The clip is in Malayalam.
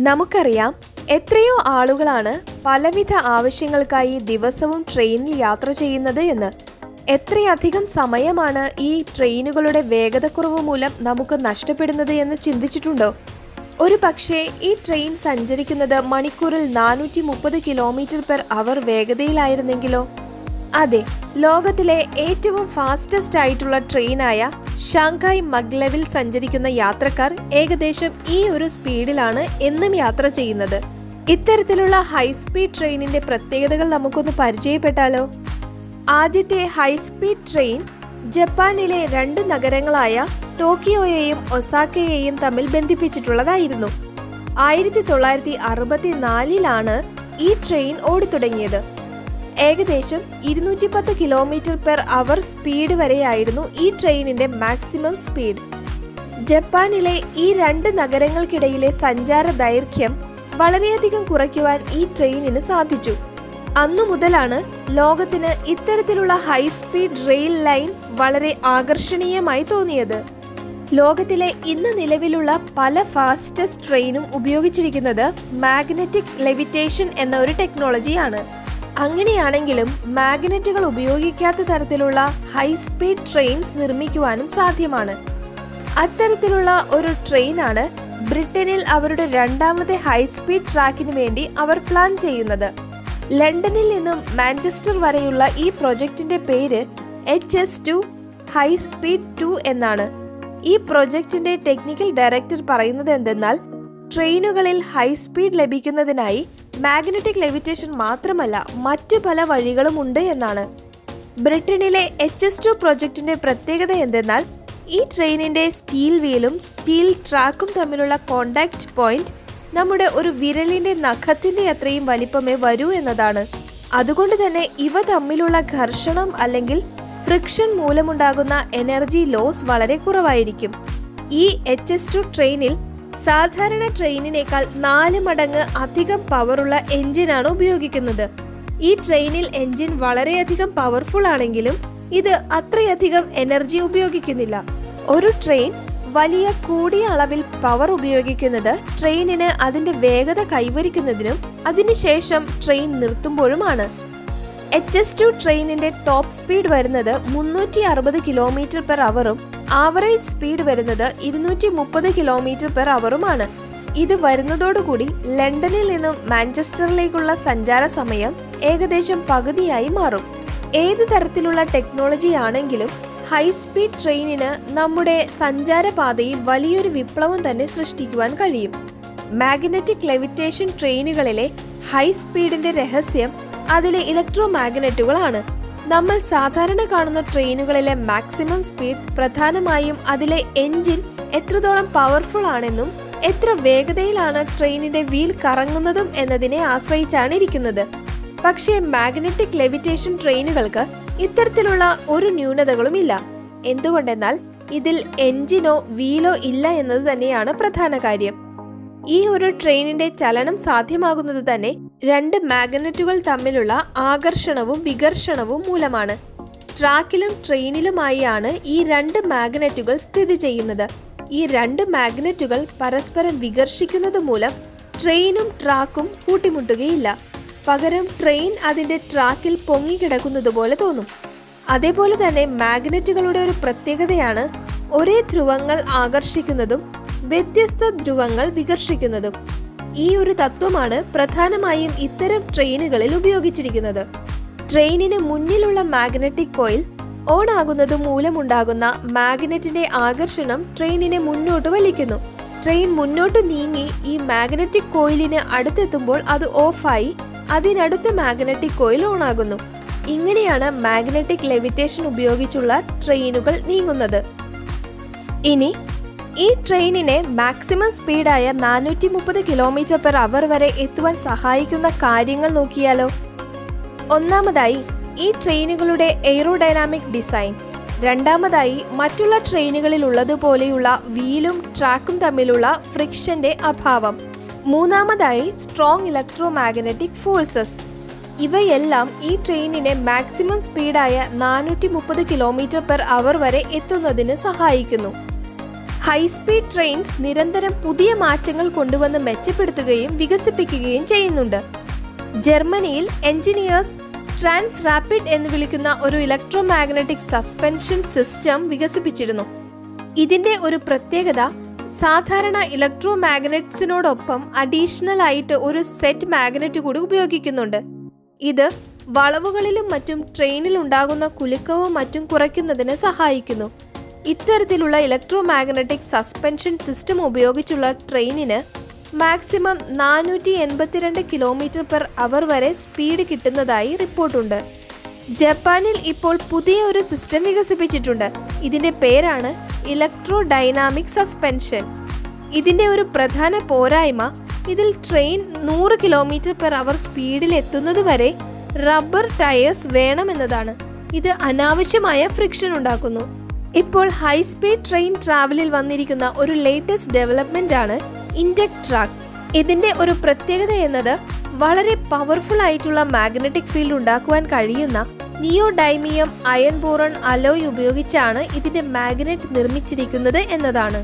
നമുക്കറിയാം എത്രയോ ആളുകളാണ് പലവിധ ആവശ്യങ്ങൾക്കായി ദിവസവും ട്രെയിനിൽ യാത്ര ചെയ്യുന്നത് എന്ന്. എത്രയധികം സമയമാണ് ഈ ട്രെയിനുകളുടെ വേഗതക്കുറവ് മൂലം നമുക്ക് നഷ്ടപ്പെടുന്നത് എന്ന് ചിന്തിച്ചിട്ടുണ്ടോ? ഒരു പക്ഷേ ഈ ട്രെയിൻ സഞ്ചരിക്കുന്നത് മണിക്കൂറിൽ നാനൂറ്റി മുപ്പത് കിലോമീറ്റർ പെർ അവർ വേഗതയിലായിരുന്നെങ്കിലോ? അതെ ലോകത്തിലെ ഏറ്റവും ഫാസ്റ്റസ്റ്റ് ആയിട്ടുള്ള ട്രെയിനായ ഷാങ്ഹായ് മഗ്ലെവിൽ സഞ്ചരിക്കുന്ന യാത്രക്കാർ ഏകദേശം ഈ ഒരു സ്പീഡിലാണ് എന്നും യാത്ര ചെയ്യുന്നത്. ഇത്തരത്തിലുള്ള ഹൈസ്പീഡ് ട്രെയിനിന്റെ പ്രത്യേകതകൾ നമുക്കൊന്ന് പരിചയപ്പെട്ടാലോ? ആദ്യത്തെ ഹൈസ്പീഡ് ട്രെയിൻ ജപ്പാനിലെ രണ്ട് നഗരങ്ങളായ ടോക്കിയോയെയും ഒസാക്കയെയും തമ്മിൽ ബന്ധിപ്പിച്ചിട്ടുള്ളതായിരുന്നു. ആയിരത്തി തൊള്ളായിരത്തി അറുപത്തിനാലിലാണ് ഈ ട്രെയിൻ ഓടിത്തുടങ്ങിയത്. ഏകദേശം ഇരുന്നൂറ്റി പത്ത് കിലോമീറ്റർ പെർ അവർ സ്പീഡ് വരെയായിരുന്നു ഈ ട്രെയിനിന്റെ മാക്സിമം സ്പീഡ് ജപ്പാനിലെ ഈ രണ്ട് നഗരങ്ങൾക്കിടയിലെ സഞ്ചാര ദൈർഘ്യം വളരെയധികം കുറയ്ക്കുവാൻ ഈ ട്രെയിനിന് സാധിച്ചു. അന്നു മുതലാണ് ലോകത്തിന് ഇത്തരത്തിലുള്ള ഹൈസ്പീഡ് റെയിൽ ലൈൻ വളരെ ആകർഷണീയമായി തോന്നിയത്. ലോകത്തിലെ ഇന്ന് നിലവിലുള്ള പല ഫാസ്റ്റസ്റ്റ് ട്രെയിനും ഉപയോഗിച്ചിരിക്കുന്നത് മാഗ്നറ്റിക് ലെവിറ്റേഷൻ എന്ന ഒരു ടെക്നോളജിയാണ് അങ്ങനെയാണെങ്കിലും മാഗ്നറ്റുകൾ ഉപയോഗിക്കാത്ത തരത്തിലുള്ള ഹൈ സ്പീഡ് ട്രെയിൻസ് നിർമ്മിക്കുവാനും സാധ്യമാണ്. അത്തരത്തിലുള്ള ഒരു ട്രെയിനാണ് ബ്രിട്ടനിൽ അവരുടെ രണ്ടാമത്തെ ഹൈ സ്പീഡ് ട്രാക്കിന് വേണ്ടി അവർ പ്ലാൻ ചെയ്യുന്നത്. ലണ്ടനിൽ നിന്നും മാഞ്ചസ്റ്റർ വരെയുള്ള ഈ പ്രൊജക്ടിന്റെ പേര് H S two high speed two എന്നാണ്. ഈ പ്രൊജക്ടിന്റെ ടെക്നിക്കൽ ഡയറക്ടർ പറയുന്നത് എന്തെന്നാൽ ട്രെയിനുകളിൽ ഹൈ സ്പീഡ് ലഭിക്കുന്നതിനായി മാഗ്നറ്റിക് ലെവിറ്റേഷൻ മാത്രമല്ല മറ്റു പല വഴികളും ഉണ്ട് എന്നാണ്. ബ്രിട്ടനിലെ എച്ച് എസ് ടു പ്രൊജക്ടിന്റെ പ്രത്യേകത എന്തെന്നാൽ ഈ ട്രെയിനിന്റെ സ്റ്റീൽ വീലും സ്റ്റീൽ ട്രാക്കും തമ്മിലുള്ള കോണ്ടാക്ട് പോയിന്റ് നമ്മുടെ ഒരു വിരലിന്റെ നഖത്തിന്റെ അത്രയും വലിപ്പമേ വരൂ എന്നതാണ്. അതുകൊണ്ട് തന്നെ ഇവ തമ്മിലുള്ള ഘർഷണം അല്ലെങ്കിൽ ഫ്രിക്ഷൻ മൂലമുണ്ടാകുന്ന എനർജി ലോസ് വളരെ കുറവായിരിക്കും. ഈ എച്ച് എസ് ടു ട്രെയിനിൽ സാധാരണ ട്രെയിനിനേക്കാൾ നാല് മടങ്ങ് അധികം പവറുള്ള എഞ്ചിനാണ് ഉപയോഗിക്കുന്നത്. ഈ ട്രെയിനിൽ എഞ്ചിൻ വളരെയധികം പവർഫുൾ ആണെങ്കിലും ഇത് അത്രയധികം എനർജി ഉപയോഗിക്കുന്നില്ല. ഒരു ട്രെയിൻ വലിയ കൂടിയ അളവിൽ പവർ ഉപയോഗിക്കുന്നത് ട്രെയിനിന് അതിന്റെ വേഗത കൈവരിക്കുന്നതിനും അതിനുശേഷം ട്രെയിൻ നിർത്തുമ്പോഴുമാണ്. എച്ച് എസ് ടു ട്രെയിനിന്റെ ടോപ്പ് സ്പീഡ് വരുന്നത് മുന്നൂറ്റി അറുപത് കിലോമീറ്റർ പെർ അവറും ആവറേജ് സ്പീഡ് വരുന്നത് ഇരുന്നൂറ്റി മുപ്പത് കിലോമീറ്റർ പെർ അവറുമാണ് ഇത് വരുന്നതോടുകൂടി ലണ്ടനിൽ നിന്നും മാഞ്ചസ്റ്ററിലേക്കുള്ള സഞ്ചാര സമയം ഏകദേശം പകുതിയായി മാറും. ഏത് തരത്തിലുള്ള ടെക്നോളജി ആണെങ്കിലും ഹൈസ്പീഡ് ട്രെയിനിന് നമ്മുടെ സഞ്ചാരപാതയിൽ വലിയൊരു വിപ്ലവം തന്നെ സൃഷ്ടിക്കുവാൻ കഴിയും. മാഗ്നറ്റിക് ലെവിറ്റേഷൻ ട്രെയിനുകളിലെ ഹൈ സ്പീഡിന്റെ രഹസ്യം അതിലെ ഇലക്ട്രോ മാഗ്നറ്റുകളാണ് നമ്മൾ സാധാരണ കാണുന്ന ട്രെയിനുകളിലെ മാക്സിമം സ്പീഡ് പ്രധാനമായും അതിലെ എൻജിൻ എത്രത്തോളം പവർഫുൾ ആണെന്നും എത്ര വേഗതയിലാണ് ട്രെയിനിന്റെ വീൽ കറങ്ങുന്നതും എന്നതിനെ ആശ്രയിച്ചാണ് ഇരിക്കുന്നത്. പക്ഷേ മാഗ്നറ്റിക് ലെവിറ്റേഷൻ ട്രെയിനുകൾക്ക് ഇത്തരത്തിലുള്ള ഒരു ന്യൂനതകളും ഇല്ല എന്തുകൊണ്ടെന്നാൽ ഇതിൽ എൻജിനോ വീലോ ഇല്ല എന്നത് തന്നെയാണ് പ്രധാന കാര്യം. ഈ ഒരു ട്രെയിനിന്റെ ചലനം സാധ്യമാകുന്നത് തന്നെ രണ്ട് മാഗ്നറ്റുകൾ തമ്മിലുള്ള ആകർഷണവും വികർഷണവും മൂലമാണ്. ട്രാക്കിലും ട്രെയിനിലുമായാണ് ഈ രണ്ട് മാഗ്നറ്റുകൾ സ്ഥിതി ചെയ്യുന്നത്. ഈ രണ്ട് മാഗ്നറ്റുകൾ പരസ്പരം വികർഷിക്കുന്നത് മൂലം ട്രെയിനും ട്രാക്കും കൂട്ടിമുട്ടുകയില്ല. പകരം ട്രെയിൻ അതിന്റെ ട്രാക്കിൽ പൊങ്ങിക്കിടക്കുന്നത് പോലെ തോന്നും. അതേപോലെ തന്നെ മാഗ്നറ്റുകളുടെ ഒരു പ്രത്യേകതയാണ് ഒരേ ധ്രുവങ്ങൾ ആകർഷിക്കുന്നതും വ്യത്യസ്ത ധ്രുവങ്ങൾ വികർഷിക്കുന്നതും. ഈ ഒരു തത്വമാണ് പ്രധാനമായും ഇത്തരം ട്രെയിനുകളിൽ ഉപയോഗിച്ചിരിക്കുന്നത്. ട്രെയിനിന് മുന്നിലുള്ള മാഗ്നറ്റിക് കോയിൽ ഓൺ ആകുന്നത് മൂലമുണ്ടാകുന്ന മാഗ്നറ്റിന്റെ ആകർഷണം ട്രെയിനിനെ മുന്നോട്ട് വലിക്കുന്നു. ട്രെയിൻ മുന്നോട്ട് നീങ്ങി ഈ മാഗ്നറ്റിക് കോയിലിന് അടുത്തെത്തുമ്പോൾ അത് ഓഫായി അതിനടുത്ത മാഗ്നറ്റിക് കോയിൽ ഓൺ ആകുന്നു ഇങ്ങനെയാണ് മാഗ്നറ്റിക് ലെവിറ്റേഷൻ ഉപയോഗിച്ചുള്ള ട്രെയിനുകൾ നീങ്ങുന്നത്. ഇനി ഈ ട്രെയിനിനെ മാക്സിമം സ്പീഡായ നാനൂറ്റി മുപ്പത് കിലോമീറ്റർ പെർ അവർ വരെ എത്തുവാൻ സഹായിക്കുന്ന കാര്യങ്ങൾ നോക്കിയാലോ? ഒന്നാമതായി ഈ ട്രെയിനുകളുടെ എയ്റോഡൈനാമിക് ഡിസൈൻ രണ്ടാമതായി മറ്റുള്ള ട്രെയിനുകളിൽ ഉള്ളതുപോലെയുള്ള വീലും ട്രാക്കും തമ്മിലുള്ള ഫ്രിക്ഷന്റെ അഭാവം. മൂന്നാമതായി സ്ട്രോങ് ഇലക്ട്രോ മാഗ്നറ്റിക് ഫോഴ്സസ് ഇവയെല്ലാം ഈ ട്രെയിനിനെ മാക്സിമം സ്പീഡായ നാനൂറ്റി മുപ്പത് കിലോമീറ്റർ പെർ അവർ വരെ എത്തുന്നതിന് സഹായിക്കുന്നു. ഹൈസ്പീഡ് ട്രെയിൻസ് നിരന്തരം പുതിയ മാറ്റങ്ങൾ കൊണ്ടുവന്ന് മെച്ചപ്പെടുത്തുകയും വികസിപ്പിക്കുകയും ചെയ്യുന്നുണ്ട്. ജർമ്മനിയിൽ എഞ്ചിനീയേഴ്സ് ട്രാൻസ് റാപ്പിഡ് എന്ന് വിളിക്കുന്ന ഒരു ഇലക്ട്രോ മാഗ്നറ്റിക് സസ്പെൻഷൻ സിസ്റ്റം വികസിപ്പിച്ചിരുന്നു. ഇതിന്റെ ഒരു പ്രത്യേകത സാധാരണ ഇലക്ട്രോ മാഗ്നറ്റ്സിനോടൊപ്പം അഡീഷണൽ ആയിട്ട് ഒരു സെറ്റ് മാഗ്നറ്റ് കൂടി ഉപയോഗിക്കുന്നുണ്ട്. ഇത് വളവുകളിലും മറ്റും ട്രെയിനിൽ ഉണ്ടാകുന്ന കുലുക്കവും മറ്റും കുറയ്ക്കുന്നതിന് സഹായിക്കുന്നു. ഇത്തരത്തിലുള്ള ഇലക്ട്രോ മാഗ്നറ്റിക് സസ്പെൻഷൻ സിസ്റ്റം ഉപയോഗിച്ചുള്ള ട്രെയിനിന് മാക്സിമം നാനൂറ്റി എൺപത്തിരണ്ട് കിലോമീറ്റർ പെർ അവർ വരെ സ്പീഡ് കിട്ടുന്നതായി റിപ്പോർട്ടുണ്ട്. ജപ്പാനിൽ ഇപ്പോൾ പുതിയ ഒരു സിസ്റ്റം വികസിപ്പിച്ചിട്ടുണ്ട്. ഇതിന്റെ പേരാണ് ഇലക്ട്രോ ഡൈനാമിക് സസ്പെൻഷൻ ഇതിന്റെ ഒരു പ്രധാന പോരായ്മ ഇതിൽ ട്രെയിൻ നൂറ് കിലോമീറ്റർ പെർ അവർ സ്പീഡിൽ എത്തുന്നതുവരെ റബ്ബർ ടയേഴ്സ് വേണമെന്നതാണ്. ഇത് അനാവശ്യമായ ഫ്രിക്ഷൻ ഉണ്ടാക്കുന്നു. ഇപ്പോൾ ഹൈസ്പീഡ് ട്രെയിൻ ട്രാവലിൽ വന്നിരിക്കുന്ന ഒരു ലേറ്റസ്റ്റ് ഡെവലപ്മെന്റ് ആണ് ഇൻഡക് ട്രാക്ക് ഇതിന്റെ ഒരു പ്രത്യേകത എന്നത് വളരെ പവർഫുൾ ആയിട്ടുള്ള മാഗ്നറ്റിക് ഫീൽഡ് ഉണ്ടാക്കുവാൻ കഴിയുന്ന നിയോഡൈമിയം അയൺ ബോറൺ അലോയ് ഉപയോഗിച്ചാണ് ഇതിന്റെ മാഗ്നറ്റ് നിർമ്മിച്ചിരിക്കുന്നത് എന്നതാണ്.